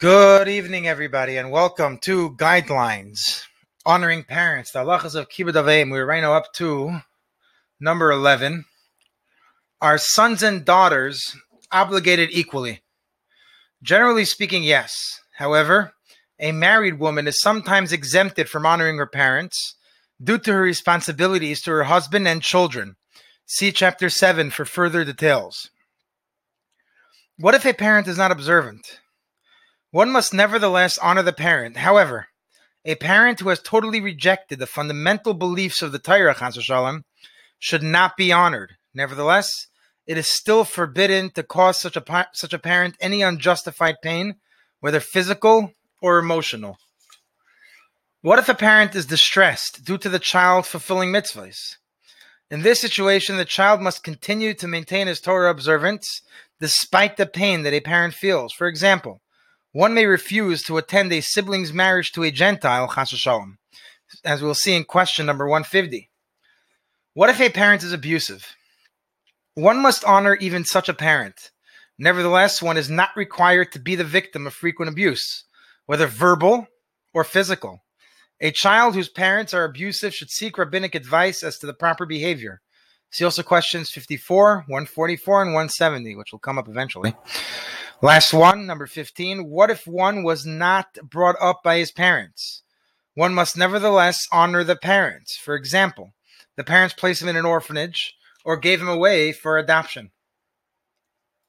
Good evening, everybody, and welcome to Guidelines Honoring Parents, the halachas of Kibbud Avim. We're right now up to number 11. Are sons and daughters obligated equally? Generally speaking, yes. However, a married woman is sometimes exempted from honoring her parents due to her responsibilities to her husband and children. See Chapter 7 for further details. What if a parent is not observant? One must nevertheless honor the parent. However, a parent who has totally rejected the fundamental beliefs of the Torah Shalom, should not be honored. Nevertheless, it is still forbidden to cause such a such a parent any unjustified pain, whether physical or emotional. What if a parent is distressed due to the child fulfilling mitzvahs? In this situation, the child must continue to maintain his Torah observance despite the pain that a parent feels. For example, one may refuse to attend a sibling's marriage to a Gentile, shalom, as we'll see in question number 150. What if a parent is abusive? One must honor even such a parent. Nevertheless, one is not required to be the victim of frequent abuse, whether verbal or physical. A child whose parents are abusive should seek rabbinic advice as to the proper behavior. See also questions 54, 144, and 170, which will come up eventually. Last one, number 15. What if one was not brought up by his parents? One must nevertheless honor the parents. For example, the parents placed him in an orphanage or gave him away for adoption.